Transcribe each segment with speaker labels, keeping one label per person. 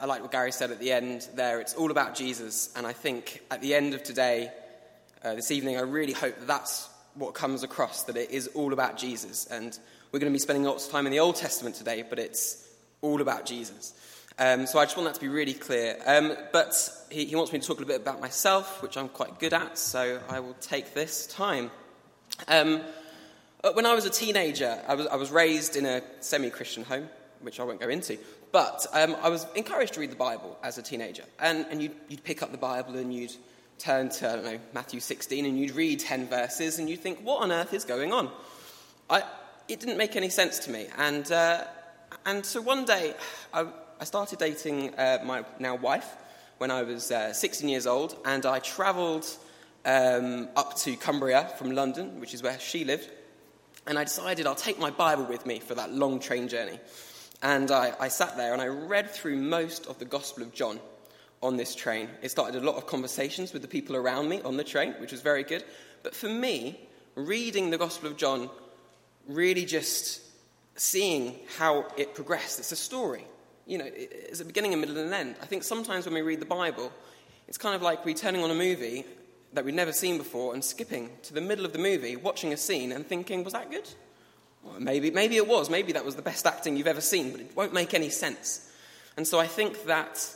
Speaker 1: I like what Gary said at the end there. It's all about Jesus. And I think at the end of today, uh, this evening, I really hope that that's what comes across that it is all about Jesus. And we're going to be spending lots of time in the Old Testament today, but it's all about Jesus. Um, so I just want that to be really clear. Um, but he, he, wants me to talk a little bit about myself, which I'm quite good at, so I will take this time. Um, uh, when I was a teenager, I was, I was raised in a semi Christian home, which I won't go into, but um, I was encouraged to read the Bible as a teenager. And, and you'd, you'd pick up the Bible and you'd turn to, I don't know, Matthew 16 and you'd read 10 verses and you'd think, what on earth is going on? I, it didn't make any sense to me. And, uh, and so one day, I, I started dating uh, my now wife when I was uh, 16 years old, and I travelled um, up to Cumbria from London, which is where she lived. And I decided I'll take my Bible with me for that long train journey. And I, I sat there and I read through most of the Gospel of John on this train. It started a lot of conversations with the people around me on the train, which was very good. But for me, reading the Gospel of John really just seeing how it progressed. It's a story. You know, it's a beginning, a middle, and an end. I think sometimes when we read the Bible, it's kind of like we're turning on a movie that we've never seen before and skipping to the middle of the movie, watching a scene and thinking, was that good? Well, maybe, maybe it was. Maybe that was the best acting you've ever seen, but it won't make any sense. And so I think that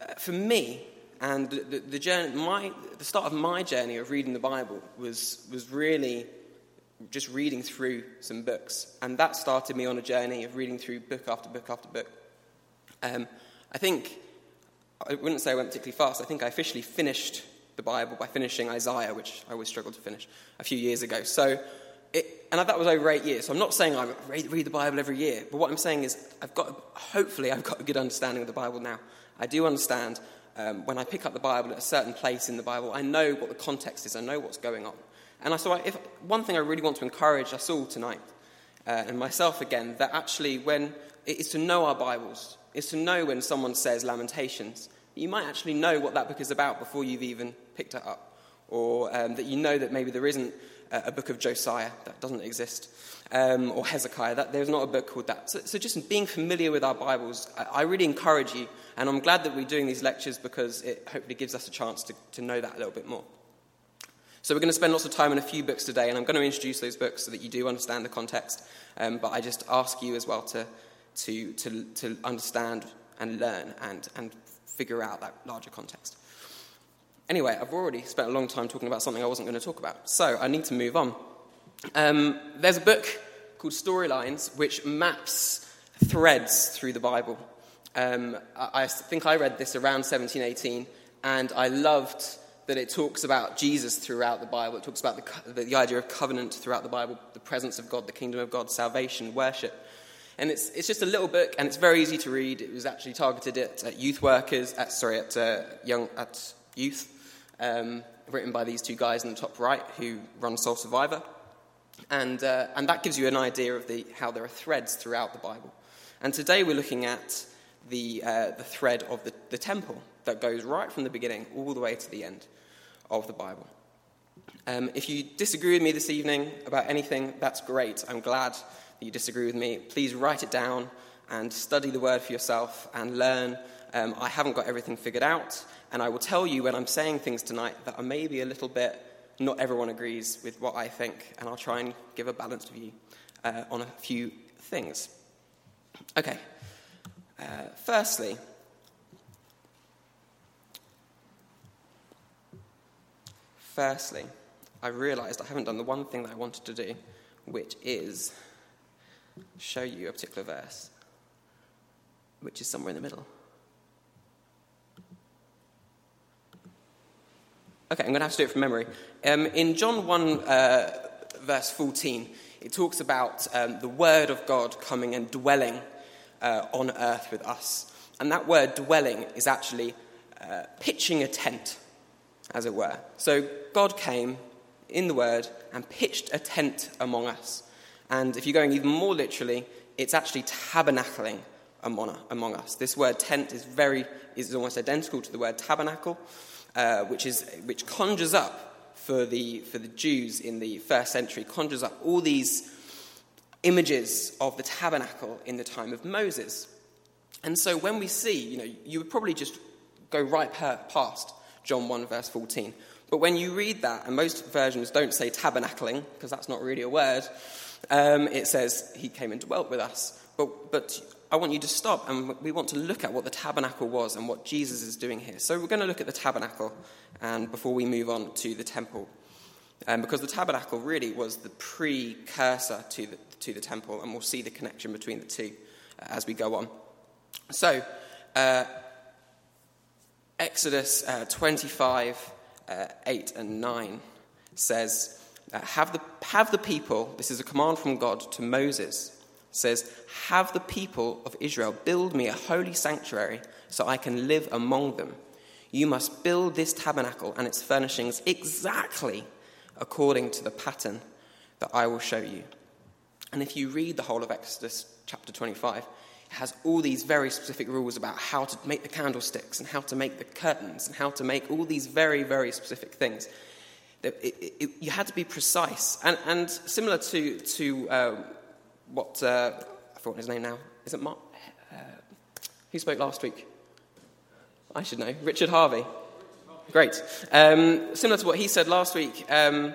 Speaker 1: uh, for me, and the, the, journey, my, the start of my journey of reading the Bible was, was really just reading through some books. And that started me on a journey of reading through book after book after book. Um, I think, I wouldn't say I went particularly fast. I think I officially finished the Bible by finishing Isaiah, which I always struggled to finish, a few years ago. So, it, and that was over eight years. So I'm not saying I read, read the Bible every year, but what I'm saying is I've got, hopefully, I've got a good understanding of the Bible now. I do understand um, when I pick up the Bible at a certain place in the Bible, I know what the context is, I know what's going on. And I, I, if, one thing I really want to encourage us all tonight, uh, and myself again, that actually when it is to know our Bibles, is to know when someone says Lamentations, you might actually know what that book is about before you've even picked it up. Or um, that you know that maybe there isn't a, book of Josiah, that doesn't exist, um, or Hezekiah, that, there's not a book called that. So, so just being familiar with our Bibles, I, I, really encourage you, and I'm glad that we're doing these lectures because it hopefully gives us a chance to, to know that a little bit more. So we're going to spend lots of time on a few books today, and I'm going to introduce those books so that you do understand the context. Um, but I just ask you as well to, to, to, to understand and learn and, and figure out that larger context. Anyway, I've already spent a long time talking about something I wasn't going to talk about, so I need to move on. Um, there's a book called Storylines which maps threads through the Bible. Um, I, I think I read this around 1718, and I loved that it talks about Jesus throughout the Bible. It talks about the, the, the, idea of covenant throughout the Bible, the presence of God, the kingdom of God, salvation, worship. And it's, it's just a little book, and it's very easy to read. It was actually targeted at, at youth workers, at, sorry, at uh, young at youth, um, written by these two guys in the top right who run Soul Survivor. And, uh, and that gives you an idea of the, how there are threads throughout the Bible. And today we're looking at the, uh, the thread of the, the temple that goes right from the beginning all the way to the end of the Bible. Um, if you disagree with me this evening about anything, that's great. I'm glad that you disagree with me. Please write it down and study the word for yourself and learn. Um, I haven't got everything figured out, and I will tell you when I'm saying things tonight that are maybe a little bit not everyone agrees with what I think, and I'll try and give a balanced view uh, on a few things. Okay. Uh, firstly, Firstly, I realized I haven't done the one thing that I wanted to do, which is show you a particular verse, which is somewhere in the middle. Okay, I'm going to have to do it from memory. Um, in John 1, uh, verse 14, it talks about um, the Word of God coming and dwelling uh, on earth with us. And that word dwelling is actually uh, pitching a tent as it were. So God came in the Word and pitched a tent among us. And if you're going even more literally, it's actually tabernacling among, among us. This word tent is very is almost identical to the word tabernacle, uh, which is which conjures up for the for the Jews in the first century conjures up all these images of the tabernacle in the time of Moses. And so when we see, you know, you would probably just go right past John 1, verse 14. But when you read that, and most versions don't say tabernacling, because that's not really a word, um, it says, He came and dwelt with us. But, but I want you to stop and we want to look at what the tabernacle was and what Jesus is doing here. So we're going to look at the tabernacle and before we move on to the temple. Um, because the tabernacle really was the precursor to the, to the temple, and we'll see the connection between the two uh, as we go on. So, uh, Exodus uh, 25, uh, 8 and 9 says, uh, have, the, have the people, this is a command from God to Moses, says, Have the people of Israel build me a holy sanctuary so I can live among them. You must build this tabernacle and its furnishings exactly according to the pattern that I will show you. And if you read the whole of Exodus chapter 25, it has all these very specific rules about how to make the candlesticks and how to make the curtains and how to make all these very, very specific things. It, it, it, you had to be precise. And, and similar to, to uh, what, uh, I forgot his name now. Is it Mark? Uh, who spoke last week? I should know. Richard Harvey. Great. Um, similar to what he said last week, um,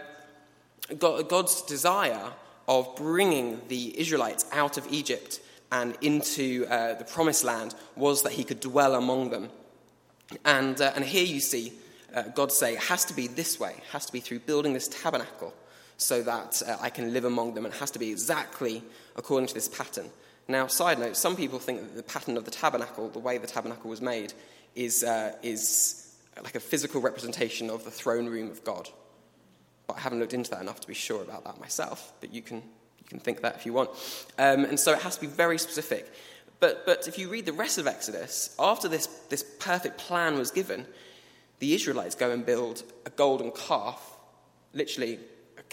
Speaker 1: God, God's desire of bringing the Israelites out of Egypt and into uh, the promised land was that he could dwell among them. And, uh, and here you see uh, God say, it has to be this way, it has to be through building this tabernacle so that uh, I can live among them. And it has to be exactly according to this pattern. Now, side note, some people think that the pattern of the tabernacle, the way the tabernacle was made, is, uh, is like a physical representation of the throne room of God. But I haven't looked into that enough to be sure about that myself, but you can, you can think that if you want. Um, and so it has to be very specific. But, but if you read the rest of Exodus, after this, this perfect plan was given, the Israelites go and build a golden calf, literally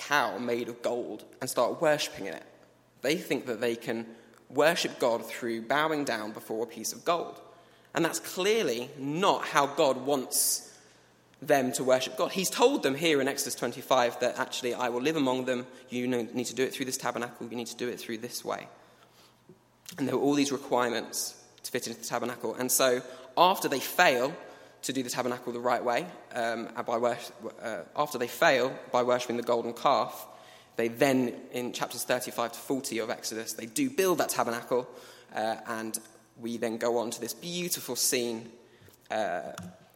Speaker 1: cow made of gold, and start worshipping in it. They think that they can worship God through bowing down before a piece of gold. And that's clearly not how God wants them to worship God. He's told them here in Exodus 25 that actually I will live among them. You need to do it through this tabernacle. You need to do it through this way. And there were all these requirements to fit into the tabernacle. And so after they fail to do the tabernacle the right way, um, by worship, uh, after they fail by worshipping the golden calf, they then, in chapters 35 to 40 of Exodus, they do build that tabernacle, uh, and we then go on to this beautiful scene uh,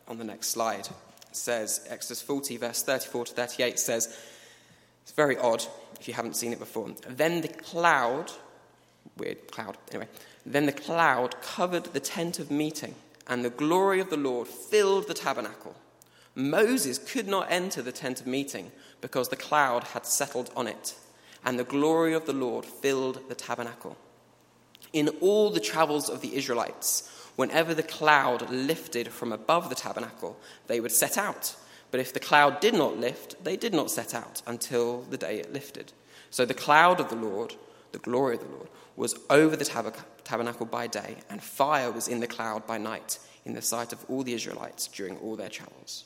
Speaker 1: on the next slide. It says, Exodus 40, verse 34 to 38 says, it's very odd if you haven't seen it before. Then the cloud, weird cloud, anyway, then the cloud covered the tent of meeting, and the glory of the Lord filled the tabernacle. Moses could not enter the tent of meeting because the cloud had settled on it, and the glory of the Lord filled the tabernacle. In all the travels of the Israelites, whenever the cloud lifted from above the tabernacle, they would set out. But if the cloud did not lift, they did not set out until the day it lifted. So the cloud of the Lord, the glory of the Lord, was over the tab- tabernacle by day, and fire was in the cloud by night, in the sight of all the Israelites during all their travels.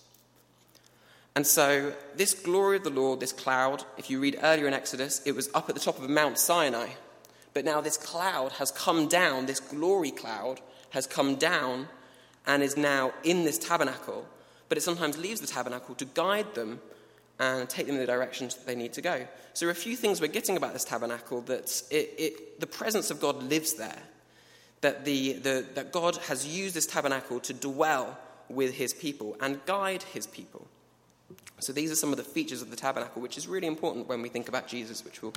Speaker 1: And so, this glory of the Lord, this cloud, if you read earlier in Exodus, it was up at the top of Mount Sinai. But now this cloud has come down, this glory cloud has come down and is now in this tabernacle. But it sometimes leaves the tabernacle to guide them and take them in the directions that they need to go. So there are a few things we're getting about this tabernacle that it, it, the presence of God lives there, that, the, the, that God has used this tabernacle to dwell with his people and guide his people. So these are some of the features of the tabernacle, which is really important when we think about Jesus, which we'll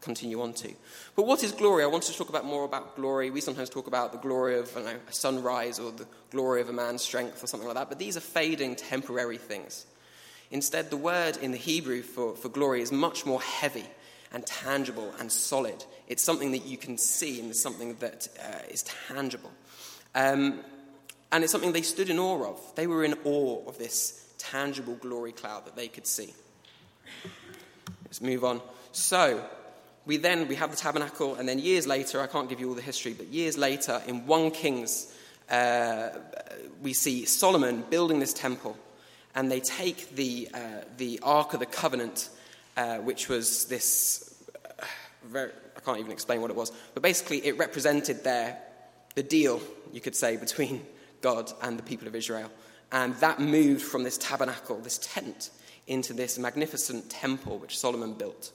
Speaker 1: continue on to. But what is glory? I want to talk about more about glory. We sometimes talk about the glory of know, a sunrise or the glory of a man's strength or something like that, but these are fading, temporary things. Instead, the word in the Hebrew for, for glory is much more heavy and tangible and solid. It's something that you can see and it's something that uh, is tangible. Um, and it's something they stood in awe of. They were in awe of this tangible glory cloud that they could see. Let's move on. So, we then we have the tabernacle, and then years later, I can't give you all the history, but years later, in 1 Kings, uh, we see Solomon building this temple, and they take the, uh, the Ark of the Covenant, uh, which was this, uh, very, I can't even explain what it was, but basically it represented their, the deal, you could say, between God and the people of Israel. And that moved from this tabernacle, this tent, into this magnificent temple which Solomon built.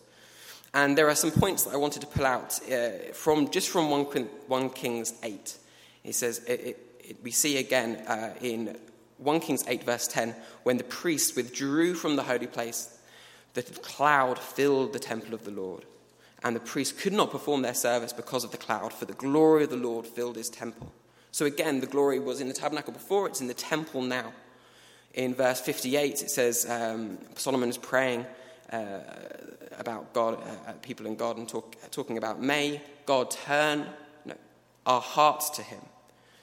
Speaker 1: And there are some points that I wanted to pull out uh, from just from 1, 1 Kings 8. He says, it, it, it, we see again uh, in 1 Kings 8, verse 10, when the priests withdrew from the holy place, the cloud filled the temple of the Lord. And the priests could not perform their service because of the cloud, for the glory of the Lord filled his temple. So again, the glory was in the tabernacle before, it's in the temple now. In verse 58, it says um, Solomon is praying uh, about God, uh, people in God, and talk, talking about, may God turn no, our hearts to him,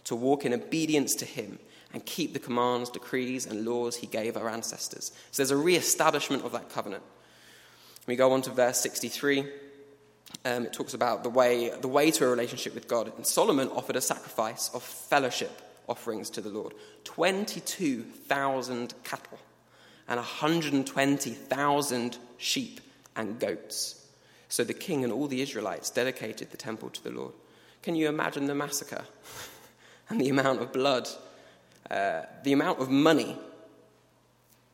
Speaker 1: to walk in obedience to him, and keep the commands, decrees, and laws he gave our ancestors. So there's a re establishment of that covenant. We go on to verse 63. Um, it talks about the way, the way to a relationship with God. And Solomon offered a sacrifice of fellowship offerings to the Lord 22,000 cattle and 120,000 sheep and goats. So the king and all the Israelites dedicated the temple to the Lord. Can you imagine the massacre and the amount of blood, uh, the amount of money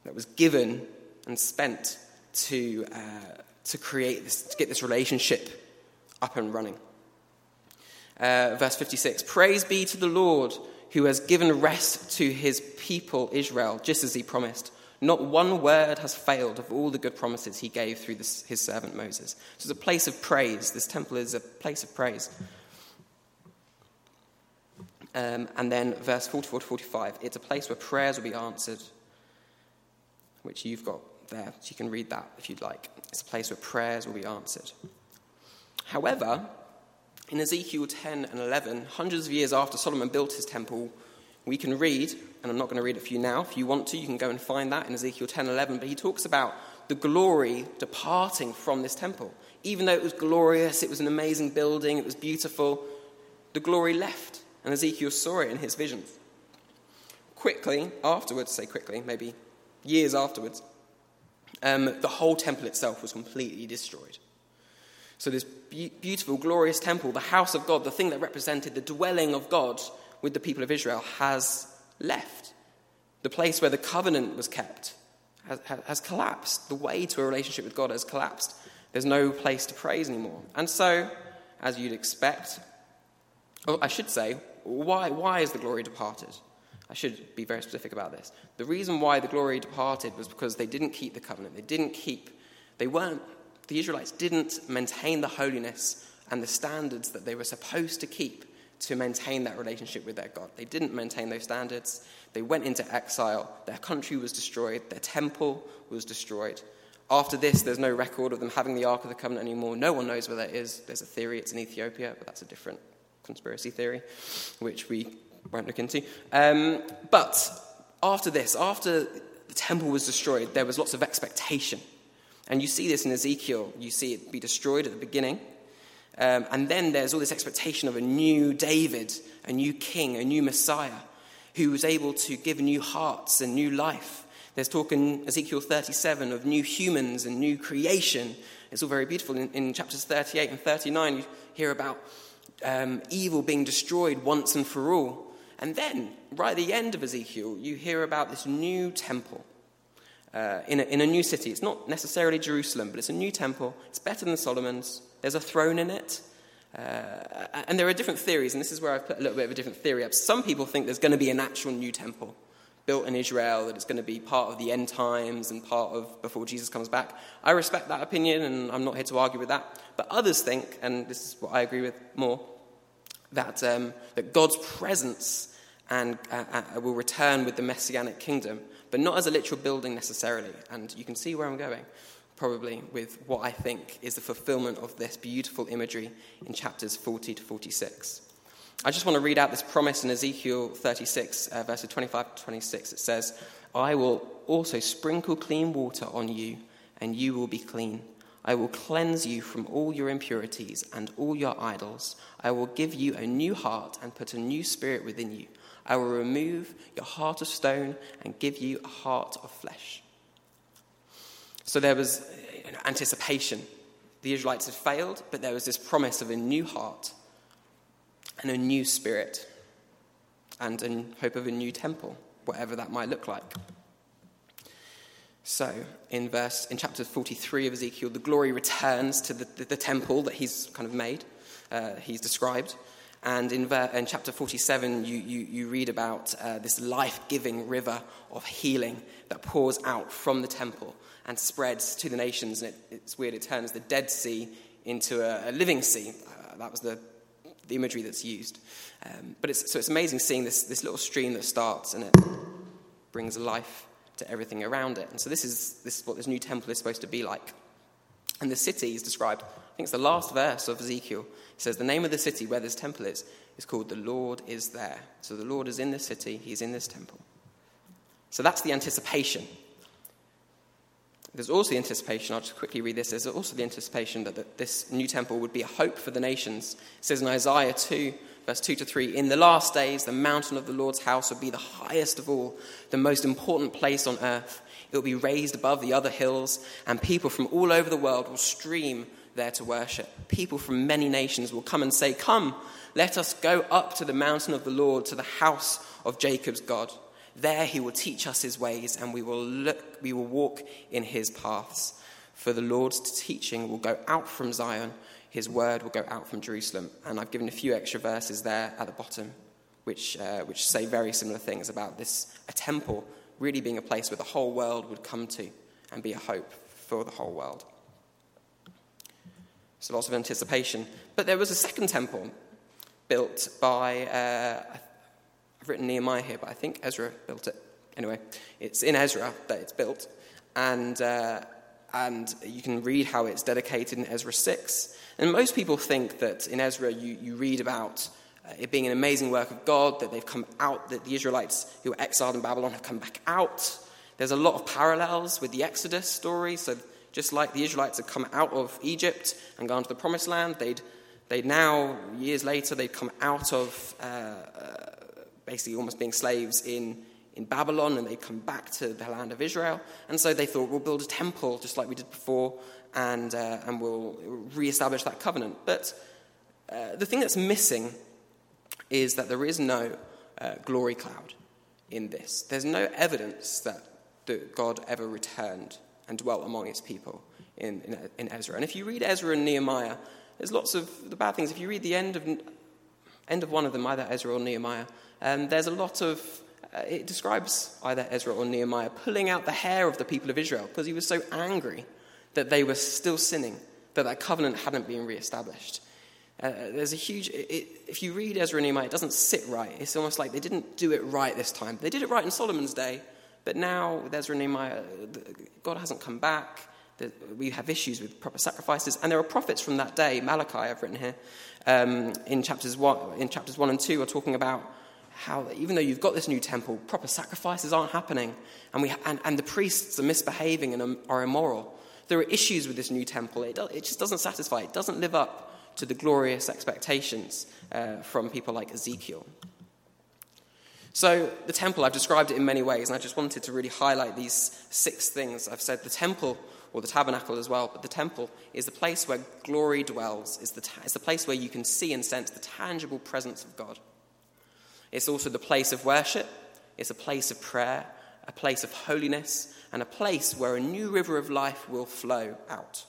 Speaker 1: that was given and spent to, uh, to create this, to get this relationship up and running? Uh, verse 56 Praise be to the Lord who has given rest to his people Israel, just as he promised. Not one word has failed of all the good promises he gave through this, his servant Moses. So it's a place of praise. This temple is a place of praise. Um, and then verse 44 to 45 it's a place where prayers will be answered, which you've got there. So you can read that if you'd like. It's a place where prayers will be answered. However, in Ezekiel 10 and 11, hundreds of years after Solomon built his temple, we can read, and I'm not going to read it for you now. If you want to, you can go and find that in Ezekiel 10 11. But he talks about the glory departing from this temple. Even though it was glorious, it was an amazing building, it was beautiful, the glory left. And Ezekiel saw it in his visions. Quickly, afterwards, say quickly, maybe years afterwards, um, the whole temple itself was completely destroyed. So, this be- beautiful, glorious temple, the house of God, the thing that represented the dwelling of God with the people of Israel, has left. The place where the covenant was kept has, has collapsed. The way to a relationship with God has collapsed. There's no place to praise anymore. And so, as you'd expect, or I should say, why, why is the glory departed? I should be very specific about this. The reason why the glory departed was because they didn't keep the covenant. They didn't keep, they weren't the Israelites didn't maintain the holiness and the standards that they were supposed to keep to maintain that relationship with their God. They didn't maintain those standards. They went into exile. Their country was destroyed. Their temple was destroyed. After this, there's no record of them having the Ark of the Covenant anymore. No one knows where that is. There's a theory it's in Ethiopia, but that's a different conspiracy theory, which we won't look into. Um, but after this, after the temple was destroyed, there was lots of expectation and you see this in Ezekiel. You see it be destroyed at the beginning. Um, and then there's all this expectation of a new David, a new king, a new Messiah who was able to give new hearts and new life. There's talk in Ezekiel 37 of new humans and new creation. It's all very beautiful. In, in chapters 38 and 39, you hear about um, evil being destroyed once and for all. And then, right at the end of Ezekiel, you hear about this new temple uh, in, a, in a new city. It's not necessarily Jerusalem, but it's a new temple. It's better than Solomon's. There's a throne in it. Uh, and there are different theories, and this is where I've put a little bit of a different theory up. Some people think there's going to be an actual new temple built in Israel, that it's going to be part of the end times and part of before Jesus comes back. I respect that opinion, and I'm not here to argue with that. But others think, and this is what I agree with more, that, um, that God's presence and, uh, uh, will return with the messianic kingdom but not as a literal building necessarily. And you can see where I'm going, probably, with what I think is the fulfillment of this beautiful imagery in chapters 40 to 46. I just want to read out this promise in Ezekiel 36, uh, verses 25 to 26. It says, I will also sprinkle clean water on you, and you will be clean. I will cleanse you from all your impurities and all your idols. I will give you a new heart and put a new spirit within you. I will remove your heart of stone and give you a heart of flesh. So there was anticipation. The Israelites had failed, but there was this promise of a new heart. And a new spirit and in hope of a new temple, whatever that might look like. So, in verse in chapter 43 of Ezekiel, the glory returns to the, the, the temple that he's kind of made, uh, he's described. And in, ver- in chapter 47, you, you, you read about uh, this life giving river of healing that pours out from the temple and spreads to the nations. And it, it's weird, it turns the Dead Sea into a, a living sea. Uh, that was the, the imagery that's used. Um, but it's, so it's amazing seeing this, this little stream that starts and it brings life to everything around it. And so this is, this is what this new temple is supposed to be like. And the city is described, I think it's the last verse of Ezekiel. It says, The name of the city where this temple is is called The Lord is There. So the Lord is in this city, He's in this temple. So that's the anticipation. There's also the anticipation, I'll just quickly read this. There's also the anticipation that this new temple would be a hope for the nations. It says in Isaiah 2, verse 2 to 3 In the last days, the mountain of the Lord's house will be the highest of all, the most important place on earth. It will be raised above the other hills, and people from all over the world will stream there to worship. People from many nations will come and say, Come, let us go up to the mountain of the Lord, to the house of Jacob's God. There he will teach us his ways, and we will, look, we will walk in his paths. For the Lord's teaching will go out from Zion, his word will go out from Jerusalem. And I've given a few extra verses there at the bottom, which, uh, which say very similar things about this a temple really being a place where the whole world would come to and be a hope for the whole world. So lots of anticipation. But there was a second temple built by, uh, I've written Nehemiah here, but I think Ezra built it. Anyway, it's in Ezra that it's built. And, uh, and you can read how it's dedicated in Ezra 6. And most people think that in Ezra you, you read about uh, it being an amazing work of God, that they've come out, that the Israelites who were exiled in Babylon have come back out. There's a lot of parallels with the Exodus story. So just like the Israelites had come out of Egypt and gone to the promised land, they'd, they'd now, years later, they'd come out of uh, uh, basically almost being slaves in, in Babylon and they'd come back to the land of Israel. And so they thought, we'll build a temple just like we did before and, uh, and we'll re-establish that covenant. But uh, the thing that's missing is that there is no uh, glory cloud in this. There's no evidence that God ever returned and dwelt among its people in, in, in, Ezra. And if you read Ezra and Nehemiah, there's lots of the bad things. If you read the end of, end of one of them, either Ezra or Nehemiah, um, there's a lot of, uh, it describes either Ezra or Nehemiah pulling out the hair of the people of Israel because he was so angry that they were still sinning, that that covenant hadn't been reestablished. Uh, there's a huge, it, if you read Ezra and Nehemiah, it doesn't sit right. It's almost like they didn't do it right this time. They did it right in Solomon's day, but now with Ezra and Nehemiah, God hasn't come back. We have issues with proper sacrifices. And there are prophets from that day, Malachi, I've written here, um, in, chapters one, in chapters 1 and 2, are talking about how, even though you've got this new temple, proper sacrifices aren't happening. And, we, and, and the priests are misbehaving and are immoral. There are issues with this new temple. It, it just doesn't satisfy, it doesn't live up to the glorious expectations uh, from people like Ezekiel. So, the temple, I've described it in many ways, and I just wanted to really highlight these six things. I've said the temple, or the tabernacle as well, but the temple is the place where glory dwells, it's the, ta- it's the place where you can see and sense the tangible presence of God. It's also the place of worship, it's a place of prayer, a place of holiness, and a place where a new river of life will flow out.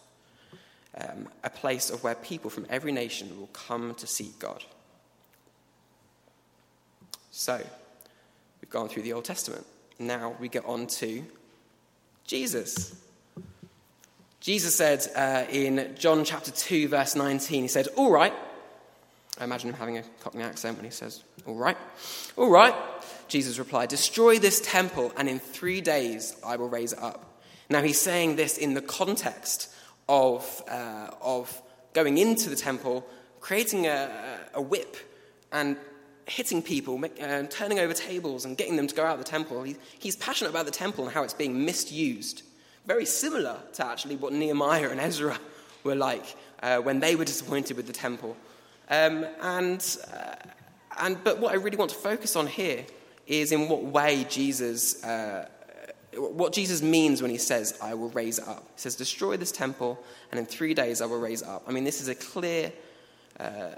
Speaker 1: Um, a place of where people from every nation will come to seek God. So, We've gone through the Old Testament. Now we get on to Jesus. Jesus said uh, in John chapter 2, verse 19, he said, All right. I imagine him having a Cockney accent when he says, All right. All right. Jesus replied, Destroy this temple, and in three days I will raise it up. Now he's saying this in the context of, uh, of going into the temple, creating a, a whip, and hitting people, uh, turning over tables, and getting them to go out of the temple. He, he's passionate about the temple and how it's being misused. Very similar to actually what Nehemiah and Ezra were like uh, when they were disappointed with the temple. Um, and, uh, and, but what I really want to focus on here is in what way Jesus, uh, what Jesus means when he says, I will raise it up. He says, Destroy this temple, and in three days I will raise it up. I mean, this is a clear uh,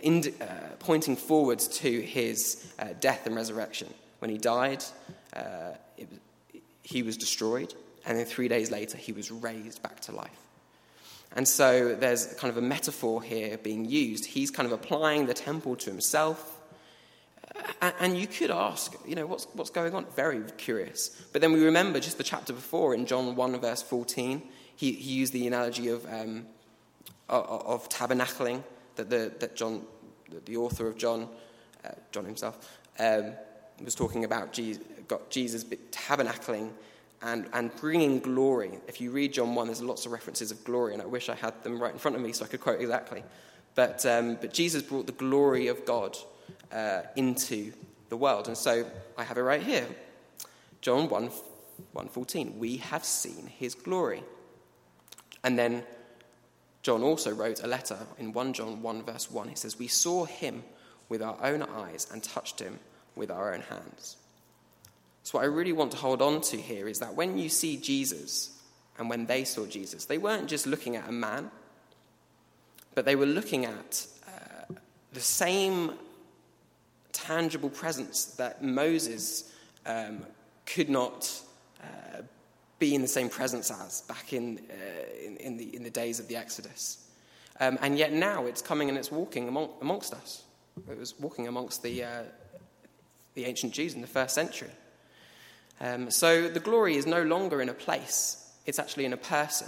Speaker 1: ind- uh, pointing forwards to his uh, death and resurrection. When he died, uh, it, he was destroyed, and then three days later, he was raised back to life. And so there's kind of a metaphor here being used. He's kind of applying the temple to himself. And you could ask, you know, what's, what's going on? Very curious. But then we remember just the chapter before in John 1, verse 14, he, he used the analogy of, um, of, tabernacling that, the, that John, the author of John, uh, John himself, um, was talking about Jesus, got Jesus tabernacling and, and bringing glory. If you read John 1, there's lots of references of glory, and I wish I had them right in front of me so I could quote exactly. But, um, but Jesus brought the glory of God uh, into the world. And so I have it right here. John 1, 1.14, we have seen his glory. And then John also wrote a letter in 1 John 1, verse 1. He says, We saw him with our own eyes and touched him with our own hands. So, what I really want to hold on to here is that when you see Jesus and when they saw Jesus, they weren't just looking at a man, but they were looking at uh, the same tangible presence that Moses um, could not uh, be in the same presence as back in, uh, in, in, the, in the days of the Exodus. Um, and yet now it's coming and it's walking among, amongst us. It was walking amongst the, uh, the ancient Jews in the first century. Um, so the glory is no longer in a place, it's actually in a person.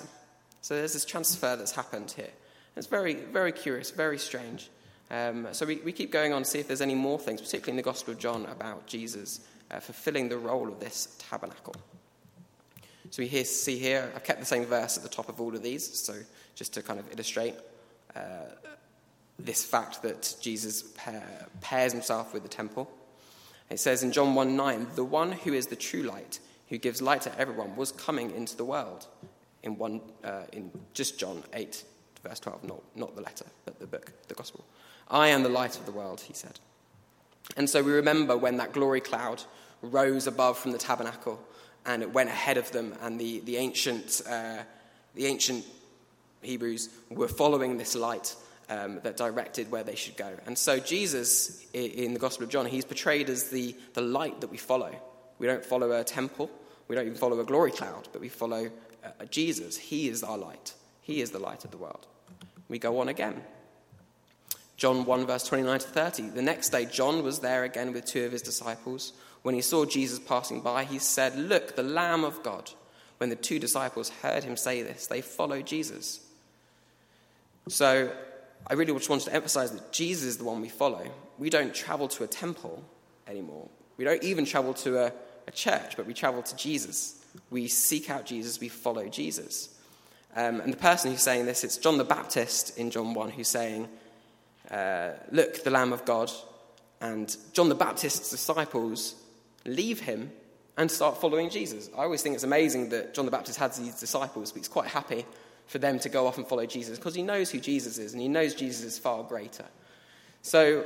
Speaker 1: So there's this transfer that's happened here. It's very, very curious, very strange. Um, so we, we keep going on to see if there's any more things, particularly in the Gospel of John, about Jesus uh, fulfilling the role of this tabernacle. So we see here, I've kept the same verse at the top of all of these, so just to kind of illustrate uh, this fact that Jesus pair, pairs himself with the temple. It says in John 1 9, the one who is the true light, who gives light to everyone, was coming into the world. In, one, uh, in just John 8, verse 12, not, not the letter, but the book, the gospel. I am the light of the world, he said. And so we remember when that glory cloud rose above from the tabernacle and it went ahead of them, and the, the, ancient, uh, the ancient Hebrews were following this light um, that directed where they should go. And so, Jesus, in the Gospel of John, he's portrayed as the, the light that we follow. We don't follow a temple, we don't even follow a glory cloud, but we follow uh, Jesus. He is our light, He is the light of the world. We go on again. John 1, verse 29 to 30. The next day, John was there again with two of his disciples. When he saw Jesus passing by, he said, Look, the Lamb of God. When the two disciples heard him say this, they followed Jesus. So, I really just wanted to emphasize that Jesus is the one we follow. We don't travel to a temple anymore. We don't even travel to a, a church, but we travel to Jesus. We seek out Jesus, we follow Jesus. Um, and the person who's saying this, it's John the Baptist in John 1 who's saying, uh, Look, the Lamb of God. And John the Baptist's disciples leave him and start following Jesus. I always think it's amazing that John the Baptist had these disciples, but he's quite happy for them to go off and follow Jesus because he knows who Jesus is and he knows Jesus is far greater. So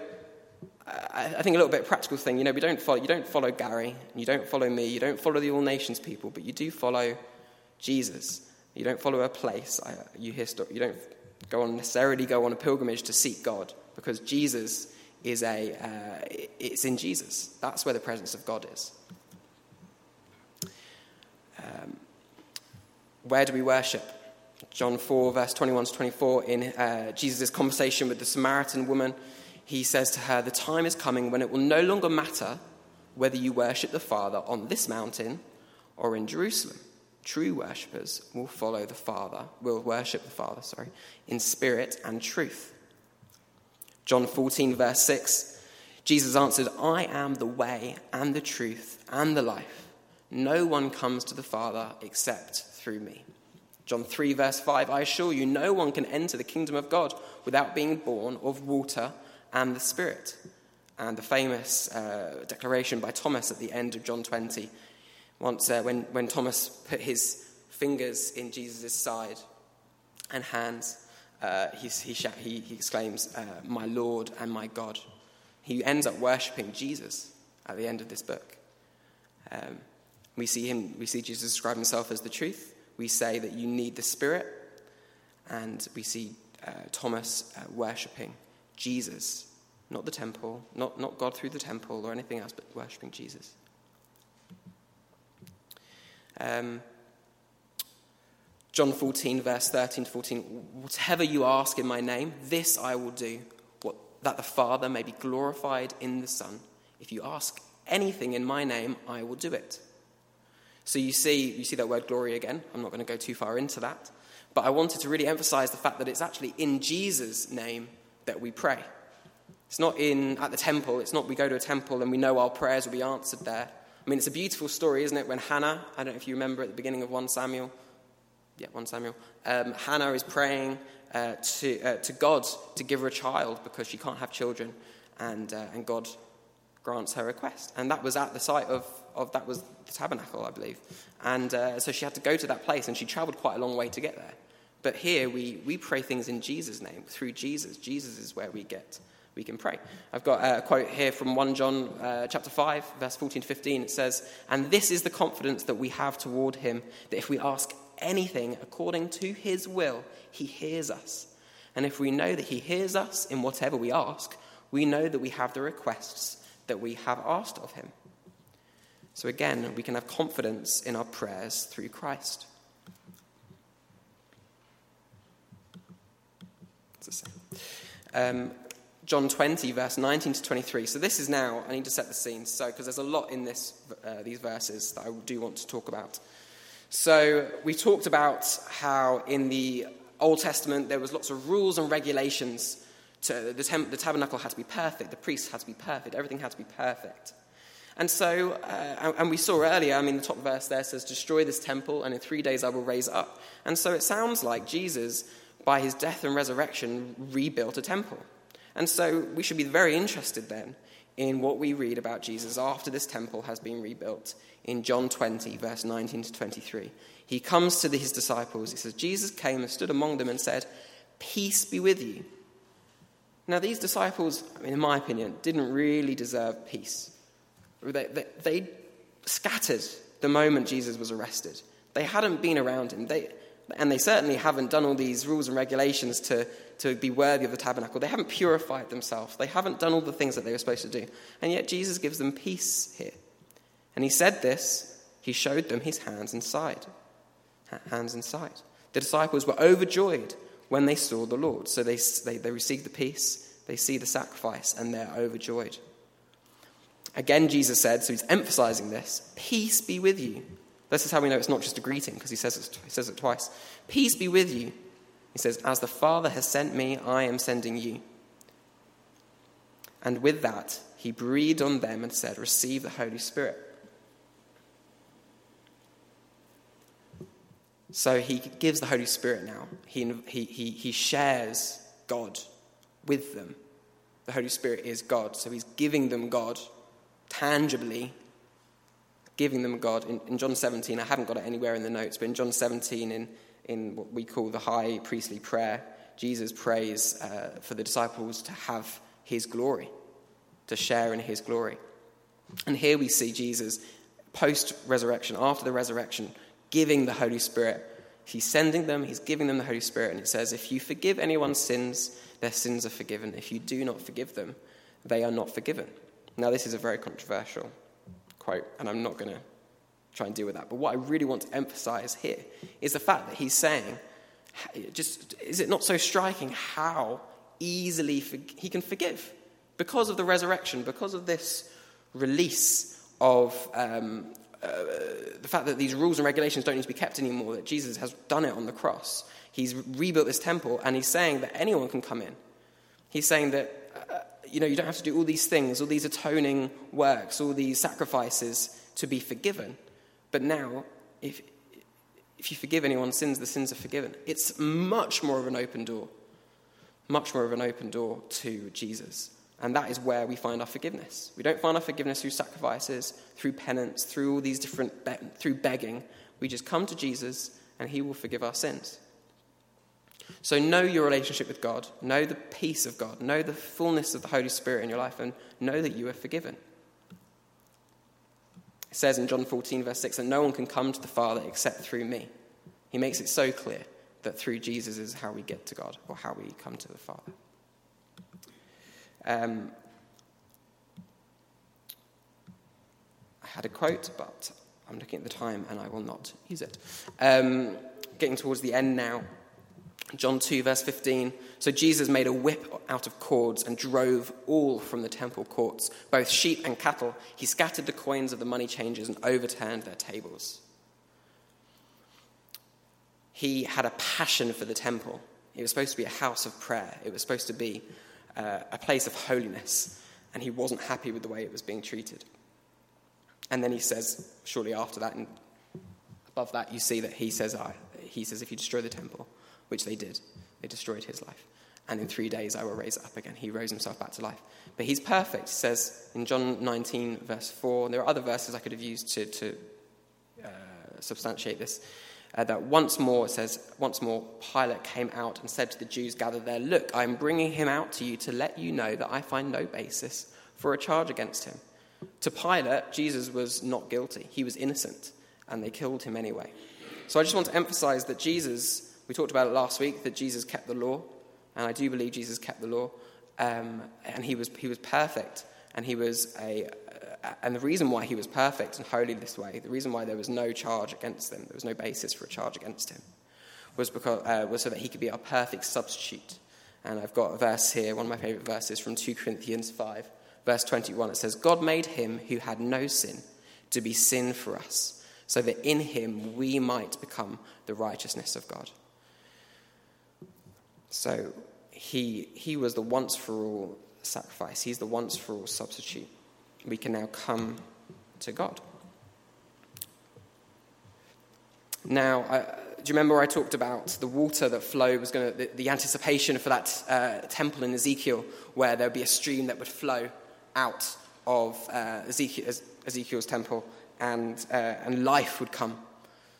Speaker 1: I think a little bit practical thing, you know, we don't follow, you don't follow Gary, you don't follow me, you don't follow the All Nations people, but you do follow Jesus. You don't follow a place. You, hear you don't go on necessarily go on a pilgrimage to seek God because Jesus is a, uh, it's in Jesus. That's where the presence of God is. Um, where do we worship? John 4, verse 21 to 24, in uh, Jesus' conversation with the Samaritan woman, he says to her, The time is coming when it will no longer matter whether you worship the Father on this mountain or in Jerusalem. True worshippers will follow the Father, will worship the Father, sorry, in spirit and truth. John 14, verse 6, Jesus answered, I am the way and the truth and the life. No one comes to the Father except through me. John 3, verse 5 I assure you, no one can enter the kingdom of God without being born of water and the Spirit. And the famous uh, declaration by Thomas at the end of John 20, once uh, when, when Thomas put his fingers in Jesus' side and hands, uh, he, he, he, he, exclaims, uh, My Lord and my God. He ends up worshipping Jesus at the end of this book. Um, we see him, we see Jesus describe himself as the truth we say that you need the Spirit, and we see uh, Thomas uh, worshipping Jesus, not the temple, not, not God through the temple or anything else, but worshipping Jesus. Um, John 14, verse 13 to 14 Whatever you ask in my name, this I will do, what, that the Father may be glorified in the Son. If you ask anything in my name, I will do it. So you see, you see that word glory again. I'm not going to go too far into that. But I wanted to really emphasize the fact that it's actually in Jesus' name that we pray. It's not in at the temple. It's not we go to a temple and we know our prayers will be answered there. I mean, it's a beautiful story, isn't it? When Hannah, I don't know if you remember at the beginning of 1 Samuel, yeah, 1 Samuel, um, Hannah is praying uh, to, uh, to God to give her a child because she can't have children, and, uh, and God grants her request. And that was at the site of, of that was the tabernacle, I believe. And uh, so she had to go to that place, and she traveled quite a long way to get there. But here we, we pray things in Jesus' name, through Jesus. Jesus is where we get we can pray. I've got a quote here from 1 John uh, chapter 5, verse 14 to 15. It says, And this is the confidence that we have toward him, that if we ask anything according to his will, he hears us. And if we know that he hears us in whatever we ask, we know that we have the requests that we have asked of him. So again, we can have confidence in our prayers through Christ. Um, John 20, verse 19 to 23. So this is now, I need to set the scene, so because there's a lot in this, uh, these verses that I do want to talk about. So we talked about how in the Old Testament there was lots of rules and regulations. To, the, tem- the tabernacle had to be perfect, the priests had to be perfect, everything had to be perfect. And so, uh, and we saw earlier, I mean, the top verse there says, Destroy this temple, and in three days I will raise up. And so it sounds like Jesus, by his death and resurrection, rebuilt a temple. And so we should be very interested then in what we read about Jesus after this temple has been rebuilt in John 20, verse 19 to 23. He comes to his disciples. He says, Jesus came and stood among them and said, Peace be with you. Now, these disciples, in my opinion, didn't really deserve peace. They, they, they scattered the moment Jesus was arrested. They hadn't been around him. They, and they certainly haven't done all these rules and regulations to, to be worthy of the tabernacle. They haven't purified themselves. They haven't done all the things that they were supposed to do. And yet Jesus gives them peace here. And he said this, he showed them his hands and side. Hands and side. The disciples were overjoyed when they saw the Lord. So they, they, they receive the peace, they see the sacrifice, and they're overjoyed. Again, Jesus said, so he's emphasizing this peace be with you. This is how we know it's not just a greeting, because he says it, he says it twice. Peace be with you. He says, As the Father has sent me, I am sending you. And with that, he breathed on them and said, Receive the Holy Spirit. So he gives the Holy Spirit now. He, he, he, he shares God with them. The Holy Spirit is God. So he's giving them God tangibly giving them God. In, in, John 17, I haven't got it anywhere in the notes, but in John 17, in, in what we call the high priestly prayer, Jesus prays uh, for the disciples to have his glory, to share in his glory. And here we see Jesus post resurrection, after the resurrection, giving the Holy Spirit. He's sending them, he's giving them the Holy Spirit, and it says, If you forgive anyone's sins, their sins are forgiven. If you do not forgive them, they are not forgiven. Now, this is a very controversial quote, and I'm not going to try and deal with that. But what I really want to emphasize here is the fact that he's saying, just is it not so striking how easily he can forgive because of the resurrection, because of this release of um, uh, the fact that these rules and regulations don't need to be kept anymore, that Jesus has done it on the cross. He's rebuilt this temple, and he's saying that anyone can come in. He's saying that you know, you don't have to do all these things, all these atoning works, all these sacrifices to be forgiven. But now, if, if you forgive anyone's sins, the sins are forgiven. It's much more of an open door. Much more of an open door to Jesus. And that is where we find our forgiveness. We don't find our forgiveness through sacrifices, through penance, through all these different, be- through begging. We just come to Jesus and he will forgive our sins. So know your relationship with God, know the peace of God, know the fullness of the Holy Spirit in your life, and know that you are forgiven. It says in John 14, verse 6, that no one can come to the Father except through me. He makes it so clear that through Jesus is how we get to God, or how we come to the Father. Um, I had a quote, but I'm looking at the time and I will not use it. Um, getting towards the end now. John 2, verse 15. So Jesus made a whip out of cords and drove all from the temple courts, both sheep and cattle. He scattered the coins of the money changers and overturned their tables. He had a passion for the temple. It was supposed to be a house of prayer, it was supposed to be uh, a place of holiness, and he wasn't happy with the way it was being treated. And then he says, shortly after that, and above that, you see that he says, I, he says, if you destroy the temple, which they did, they destroyed his life. And in three days I will raise it up again. He rose himself back to life. But he's perfect. He says in John 19, verse 4, and there are other verses I could have used to, to uh, substantiate this. Uh, that once more, it says, once more, Pilate came out and said to the Jews gathered there, Look, I am bringing him out to you to let you know that I find no basis for a charge against him. To Pilate, Jesus was not guilty, he was innocent, and they killed him anyway. So I just want to emphasize that Jesus, we talked about it last week, that Jesus kept the law, and I do believe Jesus kept the law, um, and he was, he was perfect, and he was a, uh, and the reason why he was perfect and holy this way, the reason why there was no charge against him, there was no basis for a charge against him, was, because, uh, was so that he could be our perfect substitute. And I've got a verse here, one of my favorite verses from 2 Corinthians 5, verse 21. It says, God made him who had no sin to be sin for us so that in him we might become the righteousness of God. So he, he was the once for all sacrifice, he's the once for all substitute. We can now come to God. Now, uh, do you remember I talked about the water that flowed was going to, the, the, anticipation for that uh, temple in Ezekiel, where there would be a stream that would flow out of uh, Ezekiel, Ezekiel's temple and, uh, and life would come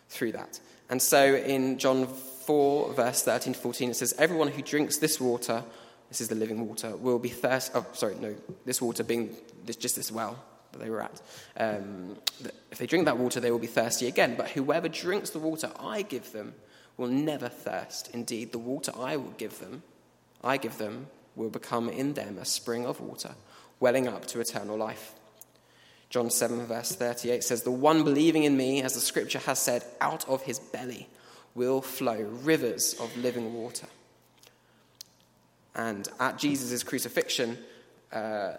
Speaker 1: through that. And so in John 4, verse 13 to 14, it says, Everyone who drinks this water, this is the living water, will be thirsty. Oh, sorry, no, this water being this, just this well that they were at. Um, if they drink that water, they will be thirsty again. But whoever drinks the water I give them will never thirst. Indeed, the water I will give them, I give them, will become in them a spring of water, welling up to eternal life. John 7, verse 38 says, The one believing in me, as the scripture has said, out of his belly will flow rivers of living water. And at Jesus' crucifixion, uh,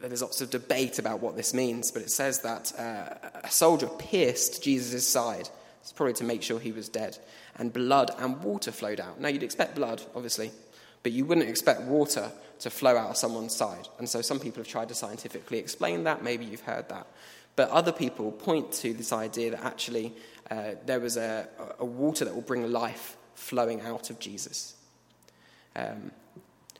Speaker 1: there's lots of debate about what this means, but it says that uh, a soldier pierced Jesus' side. It's probably to make sure he was dead. And blood and water flowed out. Now, you'd expect blood, obviously, but you wouldn't expect water to flow out of someone's side. And so some people have tried to scientifically explain that. Maybe you've heard that. But other people point to this idea that actually uh, there was a, a, water that will bring life flowing out of Jesus. Um,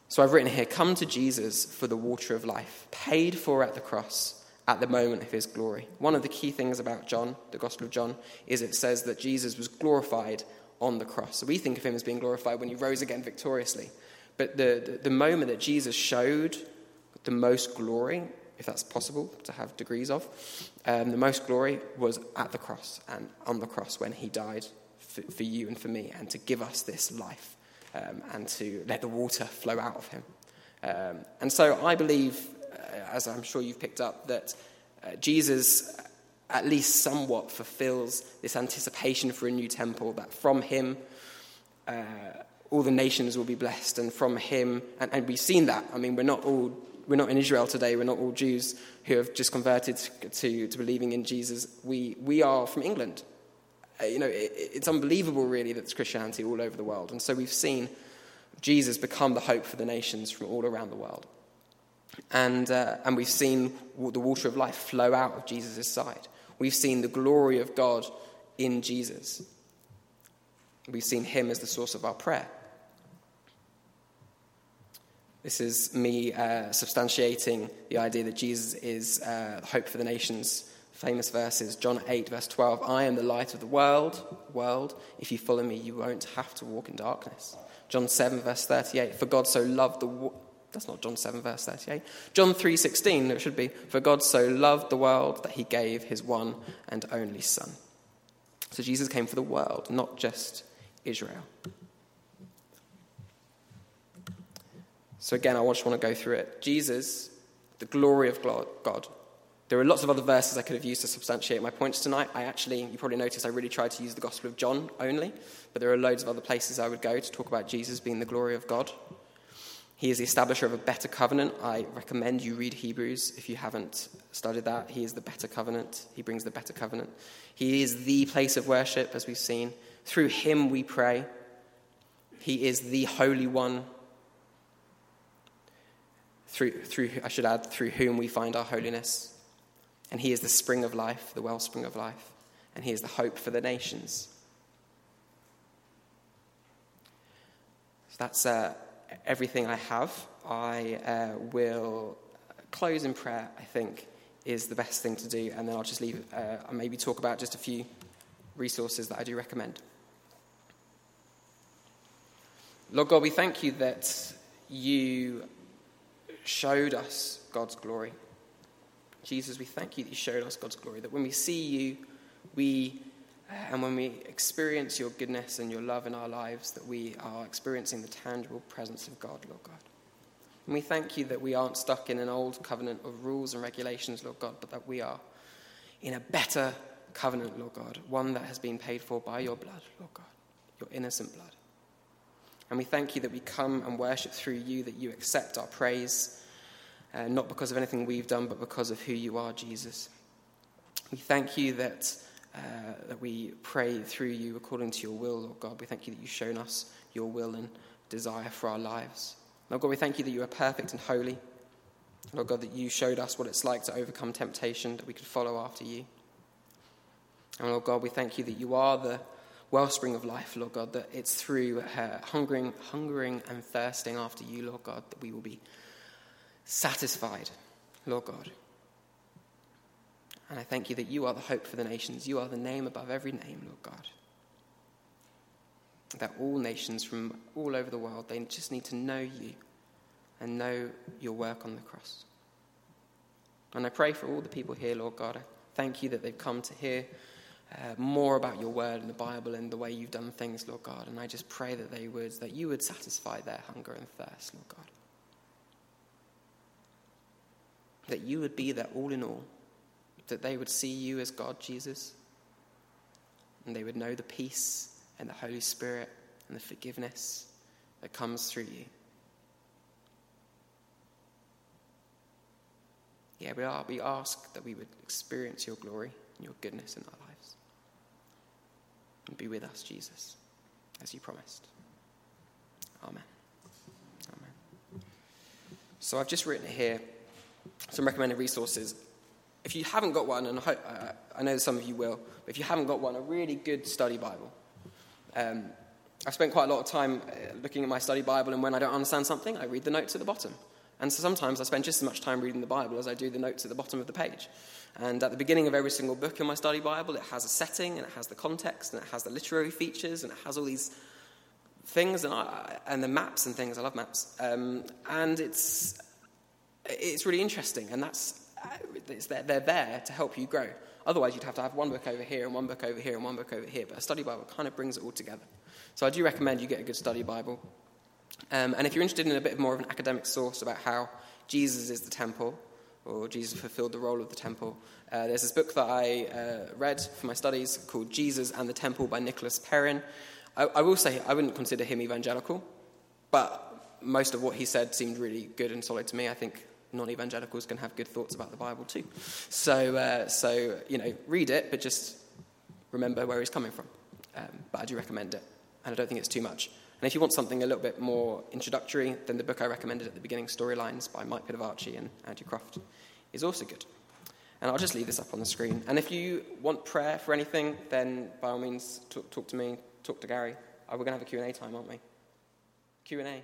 Speaker 1: so I've written here come to Jesus for the water of life, paid for at the cross at the moment of his glory. One of the key things about John, the Gospel of John, is it says that Jesus was glorified on the cross. So we think of him as being glorified when he rose again victoriously. But the, the, moment that Jesus showed the most glory, if that's possible to have degrees of, um, the most glory was at the cross and on the cross when he died for, for you and for me and to give us this life um, and to let the water flow out of him. Um, and so I believe, uh, as I'm sure you've picked up, that uh, Jesus at least somewhat fulfills this anticipation for a new temple, that from him, uh, all the nations will be blessed, and from him, and, and we've seen that. I mean, we're not all we're not in Israel today. We're not all Jews who have just converted to, to believing in Jesus. We, we are from England. Uh, you know, it, it's unbelievable, really, that there's Christianity all over the world. And so we've seen Jesus become the hope for the nations from all around the world. And, uh, and we've seen the water of life flow out of Jesus' side. We've seen the glory of God in Jesus. We've seen him as the source of our prayer. This is me uh, substantiating the idea that Jesus is uh, hope for the nations. Famous verses, John 8, verse 12 I am the light of the world. World, if you follow me, you won't have to walk in darkness. John 7, verse 38 For God so loved the world. That's not John 7, verse 38. John 3.16, it should be, For God so loved the world that he gave his one and only Son. So Jesus came for the world, not just Israel. So again, I just want to go through it. Jesus, the glory of God. There are lots of other verses I could have used to substantiate my points tonight. I actually, you probably noticed, I really tried to use the Gospel of John only, but there are loads of other places I would go to talk about Jesus being the glory of God. He is the establisher of a better covenant. I recommend you read Hebrews if you haven't studied that. He is the better covenant. He brings the better covenant. He is the place of worship, as we've seen. Through him we pray. He is the Holy One through, through, I should add, through whom we find our holiness. And he is the spring of life, the wellspring of life, and he is the hope for the nations. So that's uh, everything I have. I uh, will close in prayer, I think, is the best thing to do, and then I'll just leave, uh, I'll maybe talk about just a few resources that I do recommend. Lord God, we thank you that you showed us God's glory. Jesus, we thank you that you showed us God's glory, that when we see you, we, uh, and when we experience your goodness and your love in our lives, that we are experiencing the tangible presence of God, Lord God. And we thank you that we aren't stuck in an old covenant of rules and regulations, Lord God, but that we are in a better covenant, Lord God, one that has been paid for by your blood, Lord God, your innocent blood. And we thank you that we come and worship through you, that you accept our praise, uh, not because of anything we've done, but because of who you are, Jesus. We thank you that, uh, that we pray through you according to your will, Lord God. We thank you that you've shown us your will and desire for our lives. Lord God, we thank you that you are perfect and holy. Lord God, that you showed us what it's like to overcome temptation, that we could follow after you. And Lord God, we thank you that you are the wellspring of life, Lord God, that it's through uh, hungering, hungering and thirsting after you, Lord God, that we will be satisfied, Lord God. And I thank you that you are the hope for the nations. You are the name above every name, Lord God. That all nations from all over the world, they just need to know you and know your work on the cross. And I pray for all the people here, Lord God. I thank you that they've come to hear uh, more about your word and the Bible and the way you've done things, Lord God. And I just pray that they would, that you would satisfy their hunger and thirst, Lord God. That you would be their all in all. That they would see you as God, Jesus. And they would know the peace and the Holy Spirit and the forgiveness that comes through you. Yeah, we, are, we ask that we would experience your glory and your goodness in our lives. And be with us, Jesus, as you promised. Amen. Amen. So I've just written here some recommended resources. If you haven't got one, and I, hope, I know some of you will, but if you haven't got one, a really good study Bible. Um, I've spent quite a lot of time uh, looking at my study Bible, and when I don't understand something, I read the notes at the bottom. And so sometimes I spend just as much time reading the Bible as I do the notes at the bottom of the page. And at the beginning of every single book in my study Bible, it has a setting, and it has the context, and it has the literary features, and it has all these things, and, I, and the maps and things. I love maps. Um, and it's, it's really interesting, and that's, it's, they're, they're there to help you grow. Otherwise, you'd have to have one book over here, and one book over here, and one book over here. But a study Bible kind of brings it all together. So I do recommend you get a good study Bible. Um, and if you're interested in a bit more of an academic source about how Jesus is the temple, or Jesus fulfilled the role of the temple. Uh, there's this book that I uh, read for my studies called Jesus and the Temple by Nicholas Perrin. I, I, will say I wouldn't consider him evangelical, but most of what he said seemed really good and solid to me. I think non evangelicals can have good thoughts about the Bible too. So, uh, so, you know, read it, but just remember where he's coming from. Um, but I do recommend it, and I don't think it's too much. And if you want something a little bit more introductory, then the book I recommended at the beginning, Storylines by Mike Pilavachi and Andrew Croft, is also good. And I'll just leave this up on the screen. And if you want prayer for anything, then by all means, talk, talk to me, talk to Gary. Uh, we're going to have a Q&A time, aren't we? Q&A.